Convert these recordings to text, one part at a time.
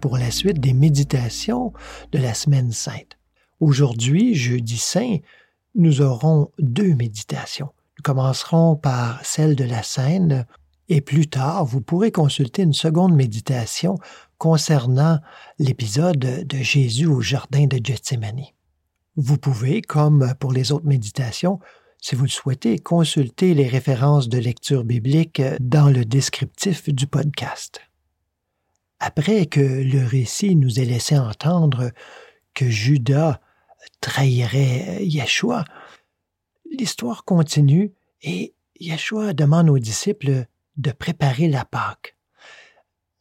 Pour la suite des méditations de la semaine sainte. Aujourd'hui, jeudi saint, nous aurons deux méditations. Nous commencerons par celle de la Seine et plus tard, vous pourrez consulter une seconde méditation concernant l'épisode de Jésus au jardin de Gethsemane. Vous pouvez, comme pour les autres méditations, si vous le souhaitez, consulter les références de lecture biblique dans le descriptif du podcast. Après que le récit nous ait laissé entendre que Judas trahirait Yeshua, l'histoire continue et Yeshua demande aux disciples de préparer la Pâque.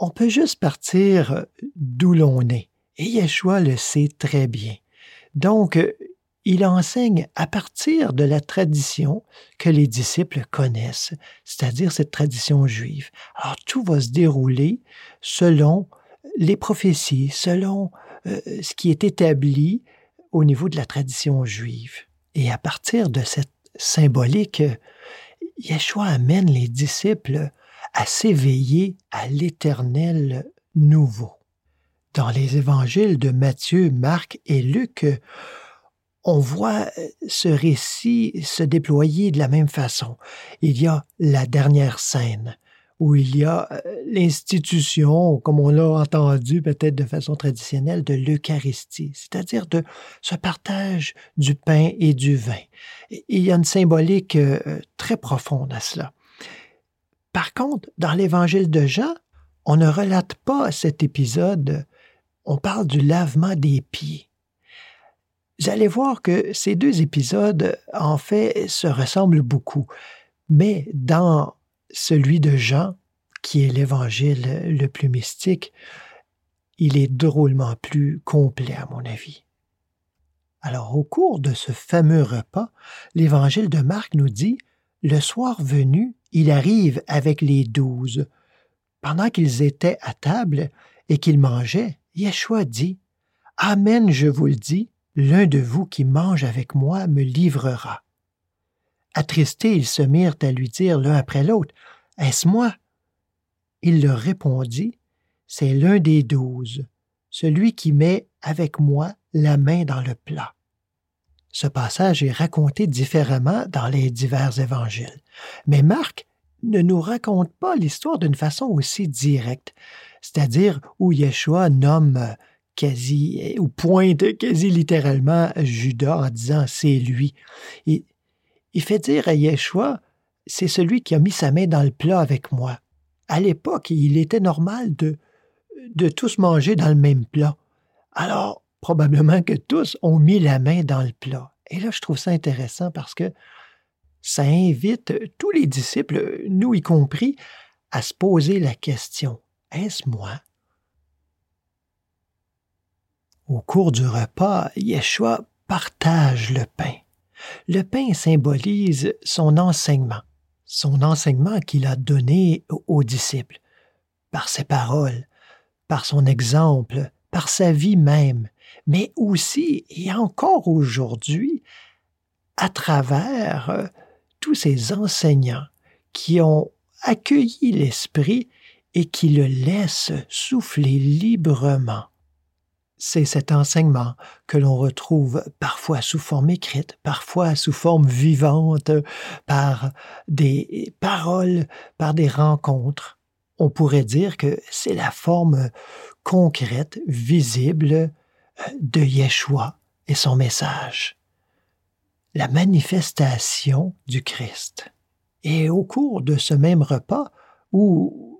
On peut juste partir d'où l'on est, et Yeshua le sait très bien. Donc, il enseigne à partir de la tradition que les disciples connaissent, c'est-à-dire cette tradition juive. Alors tout va se dérouler selon les prophéties, selon euh, ce qui est établi au niveau de la tradition juive. Et à partir de cette symbolique, Yeshua amène les disciples à s'éveiller à l'éternel nouveau. Dans les évangiles de Matthieu, Marc et Luc, on voit euh, ce récit se déployer de la même façon. Il y a la dernière scène où il y a euh, l'institution, comme on l'a entendu peut-être de façon traditionnelle, de l'Eucharistie, c'est-à-dire de ce partage du pain et du vin. Il y a une symbolique euh, très profonde à cela. Par contre, dans l'évangile de Jean, on ne relate pas cet épisode, on parle du lavement des pieds. Vous allez voir que ces deux épisodes, en fait, se ressemblent beaucoup. Mais dans celui de Jean, qui est l'évangile le plus mystique, il est drôlement plus complet, à mon avis. Alors, au cours de ce fameux repas, l'évangile de Marc nous dit Le soir venu, il arrive avec les douze. Pendant qu'ils étaient à table et qu'ils mangeaient, Yeshua dit Amen, je vous le dis, L'un de vous qui mange avec moi me livrera. Attristés, ils se mirent à lui dire l'un après l'autre Est-ce moi Il leur répondit C'est l'un des douze, celui qui met avec moi la main dans le plat. Ce passage est raconté différemment dans les divers évangiles, mais Marc ne nous raconte pas l'histoire d'une façon aussi directe, c'est-à-dire où Yeshua nomme quasi, ou pointe quasi littéralement Judas en disant c'est lui. Il, il fait dire à Yeshua, c'est celui qui a mis sa main dans le plat avec moi. À l'époque, il était normal de, de tous manger dans le même plat. Alors, probablement que tous ont mis la main dans le plat. Et là, je trouve ça intéressant parce que ça invite tous les disciples, nous y compris, à se poser la question, est-ce moi? Au cours du repas, Yeshua partage le pain. Le pain symbolise son enseignement, son enseignement qu'il a donné aux disciples, par ses paroles, par son exemple, par sa vie même, mais aussi et encore aujourd'hui, à travers euh, tous ces enseignants qui ont accueilli l'Esprit et qui le laissent souffler librement c'est cet enseignement que l'on retrouve parfois sous forme écrite, parfois sous forme vivante, par des paroles, par des rencontres. On pourrait dire que c'est la forme concrète, visible de Yeshua et son message. La manifestation du Christ. Et au cours de ce même repas, où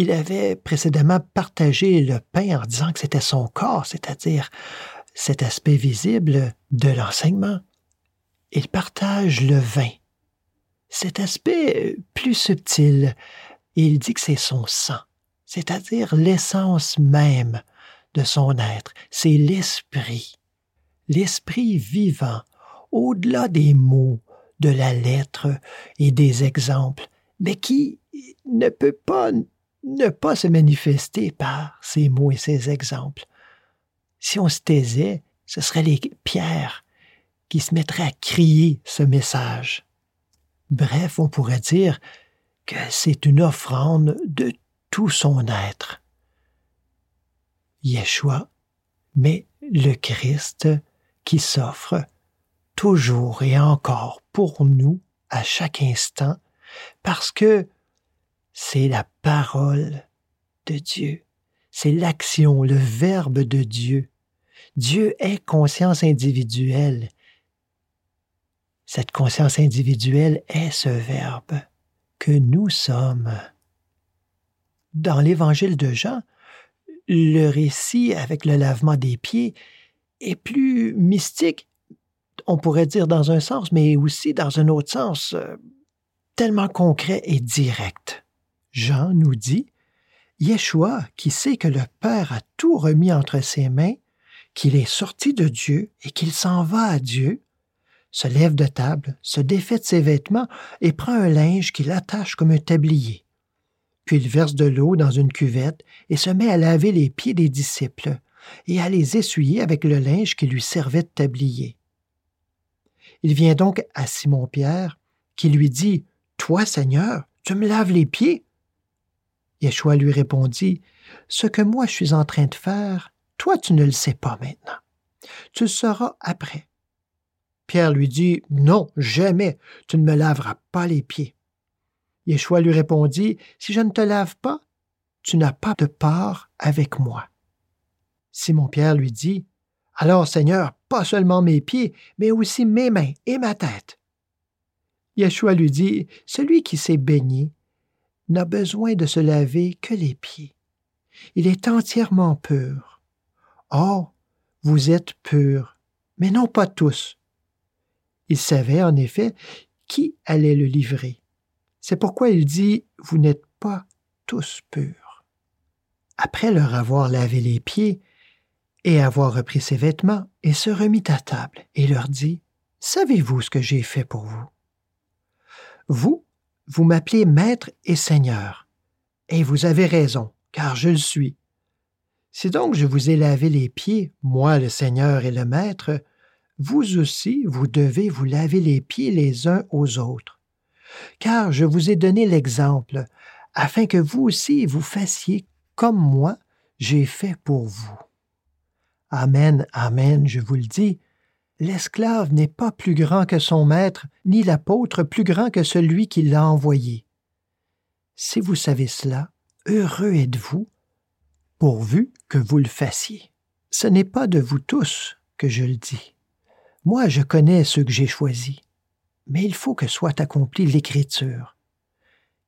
il avait précédemment partagé le pain en disant que c'était son corps, c'est-à-dire cet aspect visible de l'enseignement. Il partage le vin, cet aspect plus subtil, il dit que c'est son sang, c'est-à-dire l'essence même de son être, c'est l'esprit, l'esprit vivant, au-delà des mots, de la lettre et des exemples, mais qui ne peut pas ne pas se manifester par ces mots et ces exemples. Si on se taisait, ce seraient les pierres qui se mettraient à crier ce message. Bref, on pourrait dire que c'est une offrande de tout son être. Yeshua, mais le Christ qui s'offre toujours et encore pour nous à chaque instant, parce que c'est la parole de Dieu, c'est l'action, le verbe de Dieu. Dieu est conscience individuelle. Cette conscience individuelle est ce verbe que nous sommes. Dans l'évangile de Jean, le récit avec le lavement des pieds est plus mystique, on pourrait dire dans un sens, mais aussi dans un autre sens, euh, tellement concret et direct. Jean nous dit, Yeshua, qui sait que le Père a tout remis entre ses mains, qu'il est sorti de Dieu et qu'il s'en va à Dieu, se lève de table, se défait de ses vêtements et prend un linge qu'il attache comme un tablier. Puis il verse de l'eau dans une cuvette et se met à laver les pieds des disciples et à les essuyer avec le linge qui lui servait de tablier. Il vient donc à Simon-Pierre, qui lui dit Toi, Seigneur, tu me laves les pieds Yeshua lui répondit Ce que moi je suis en train de faire, toi tu ne le sais pas maintenant. Tu le sauras après. Pierre lui dit Non, jamais, tu ne me laveras pas les pieds. Yeshua lui répondit, Si je ne te lave pas, tu n'as pas de part avec moi. Simon-Pierre lui dit, Alors Seigneur, pas seulement mes pieds, mais aussi mes mains et ma tête. Yeshua lui dit, Celui qui s'est baigné n'a besoin de se laver que les pieds. Il est entièrement pur. Or, vous êtes purs, mais non pas tous. Il savait en effet qui allait le livrer. C'est pourquoi il dit Vous n'êtes pas tous purs. Après leur avoir lavé les pieds et avoir repris ses vêtements, il se remit à table et leur dit Savez-vous ce que j'ai fait pour vous? Vous, vous m'appelez Maître et Seigneur, et vous avez raison, car je le suis. Si donc je vous ai lavé les pieds, moi le Seigneur et le Maître, vous aussi vous devez vous laver les pieds les uns aux autres car je vous ai donné l'exemple, afin que vous aussi vous fassiez comme moi j'ai fait pour vous. Amen, Amen, je vous le dis, l'esclave n'est pas plus grand que son maître, ni l'apôtre plus grand que celui qui l'a envoyé. Si vous savez cela, heureux êtes-vous, pourvu que vous le fassiez. Ce n'est pas de vous tous que je le dis. Moi, je connais ceux que j'ai choisis mais il faut que soit accomplie l'Écriture,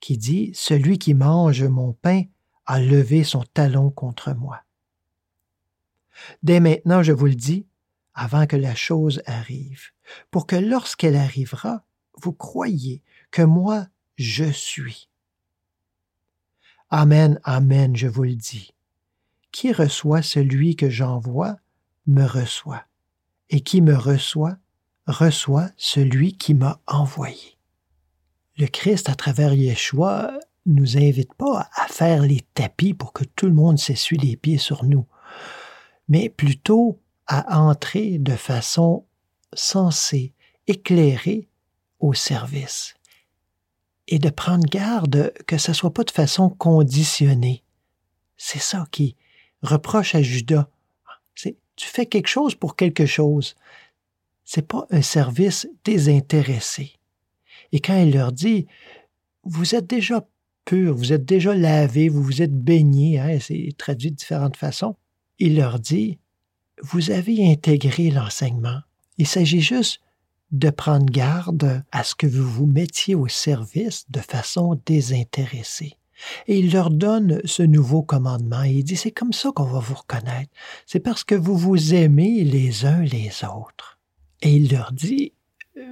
qui dit Celui qui mange mon pain a levé son talon contre moi. Dès maintenant, je vous le dis, avant que la chose arrive, pour que lorsqu'elle arrivera, vous croyiez que moi je suis. Amen, Amen, je vous le dis. Qui reçoit celui que j'envoie, me reçoit, et qui me reçoit, reçoit celui qui m'a envoyé. Le Christ, à travers Yeshua, nous invite pas à faire les tapis pour que tout le monde s'essuie les pieds sur nous, mais plutôt à entrer de façon sensée, éclairée au service, et de prendre garde que ce soit pas de façon conditionnée. C'est ça qui reproche à Judas. C'est tu fais quelque chose pour quelque chose c'est pas un service désintéressé. Et quand il leur dit, vous êtes déjà pur, vous êtes déjà lavé, vous vous êtes baigné, hein, c'est traduit de différentes façons, il leur dit, vous avez intégré l'enseignement. Il s'agit juste de prendre garde à ce que vous vous mettiez au service de façon désintéressée. Et il leur donne ce nouveau commandement. il dit, c'est comme ça qu'on va vous reconnaître. C'est parce que vous vous aimez les uns les autres. Et il leur dit,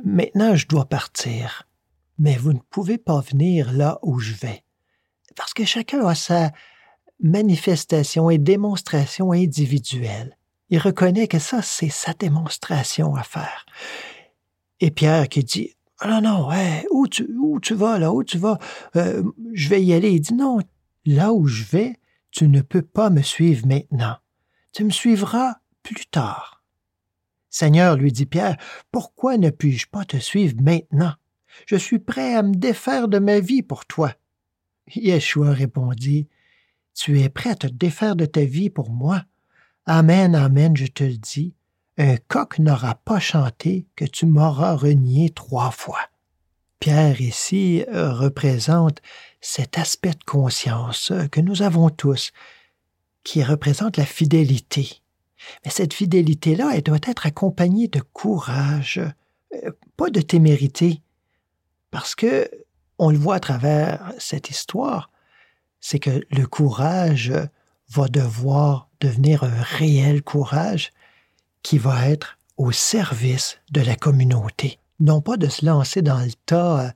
Maintenant je dois partir, mais vous ne pouvez pas venir là où je vais, parce que chacun a sa manifestation et démonstration individuelle. Il reconnaît que ça, c'est sa démonstration à faire. Et Pierre qui dit, non, non, où, tu, où tu vas, là, où tu vas, euh, je vais y aller. Il dit, non, là où je vais, tu ne peux pas me suivre maintenant. Tu me suivras plus tard. Seigneur, lui dit Pierre, pourquoi ne puis-je pas te suivre maintenant? Je suis prêt à me défaire de ma vie pour toi. Yeshua répondit, Tu es prêt à te défaire de ta vie pour moi. Amen, amen, je te le dis. Un coq n'aura pas chanté que tu m'auras renié trois fois. Pierre ici euh, représente cet aspect de conscience euh, que nous avons tous, qui représente la fidélité. Mais cette fidélité-là, elle doit être accompagnée de courage, euh, pas de témérité, parce que on le voit à travers cette histoire, c'est que le courage va devoir devenir un réel courage qui va être au service de la communauté. Non pas de se lancer dans le tas euh,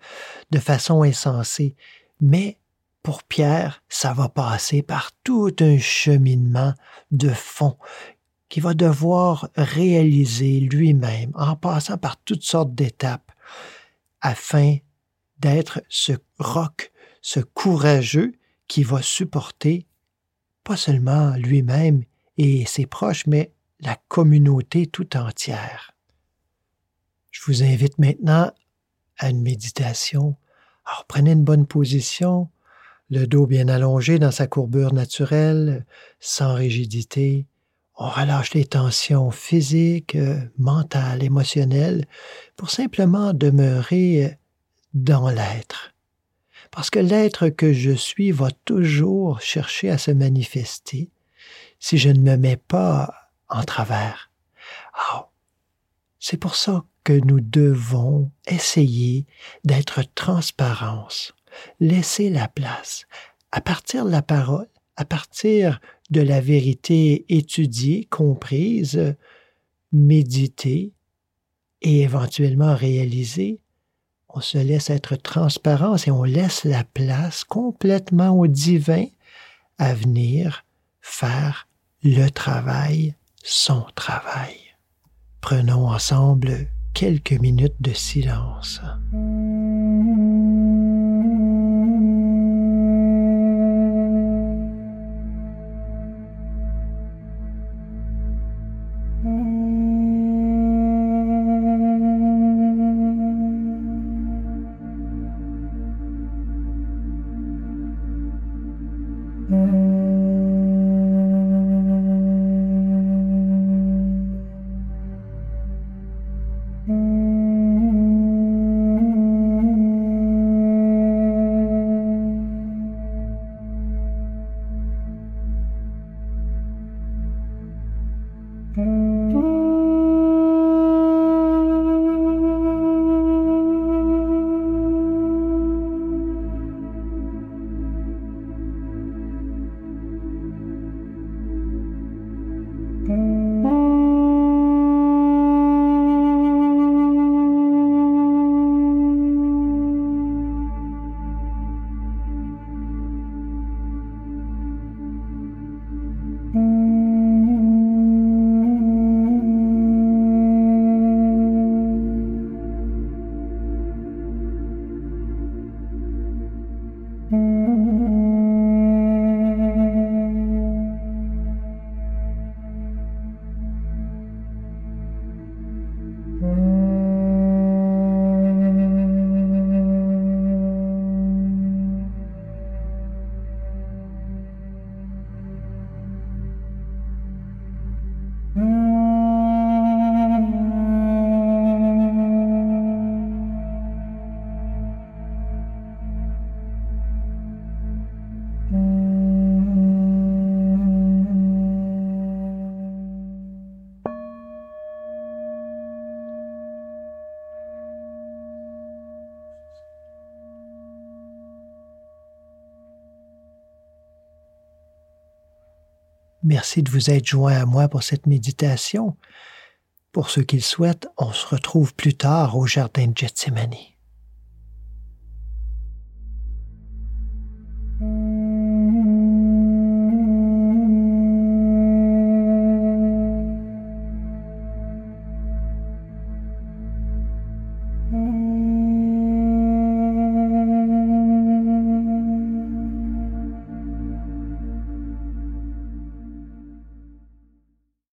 de façon insensée, mais pour Pierre, ça va passer par tout un cheminement de fond qui va devoir réaliser lui-même en passant par toutes sortes d'étapes afin d'être ce roc, ce courageux qui va supporter pas seulement lui-même et ses proches, mais la communauté tout entière. Je vous invite maintenant à une méditation. Alors prenez une bonne position, le dos bien allongé dans sa courbure naturelle, sans rigidité. On relâche les tensions physiques, mentales, émotionnelles, pour simplement demeurer dans l'être. Parce que l'être que je suis va toujours chercher à se manifester si je ne me mets pas en travers. Ah, c'est pour ça que nous devons essayer d'être transparence, laisser la place, à partir de la parole, à partir de la vérité étudiée, comprise, méditée et éventuellement réalisée, on se laisse être transparent et on laisse la place complètement au divin à venir faire le travail, son travail. Prenons ensemble quelques minutes de silence. Mm-hmm. Mm-hmm. Merci de vous être joint à moi pour cette méditation. Pour ceux qui le souhaitent, on se retrouve plus tard au Jardin de Gethsemane.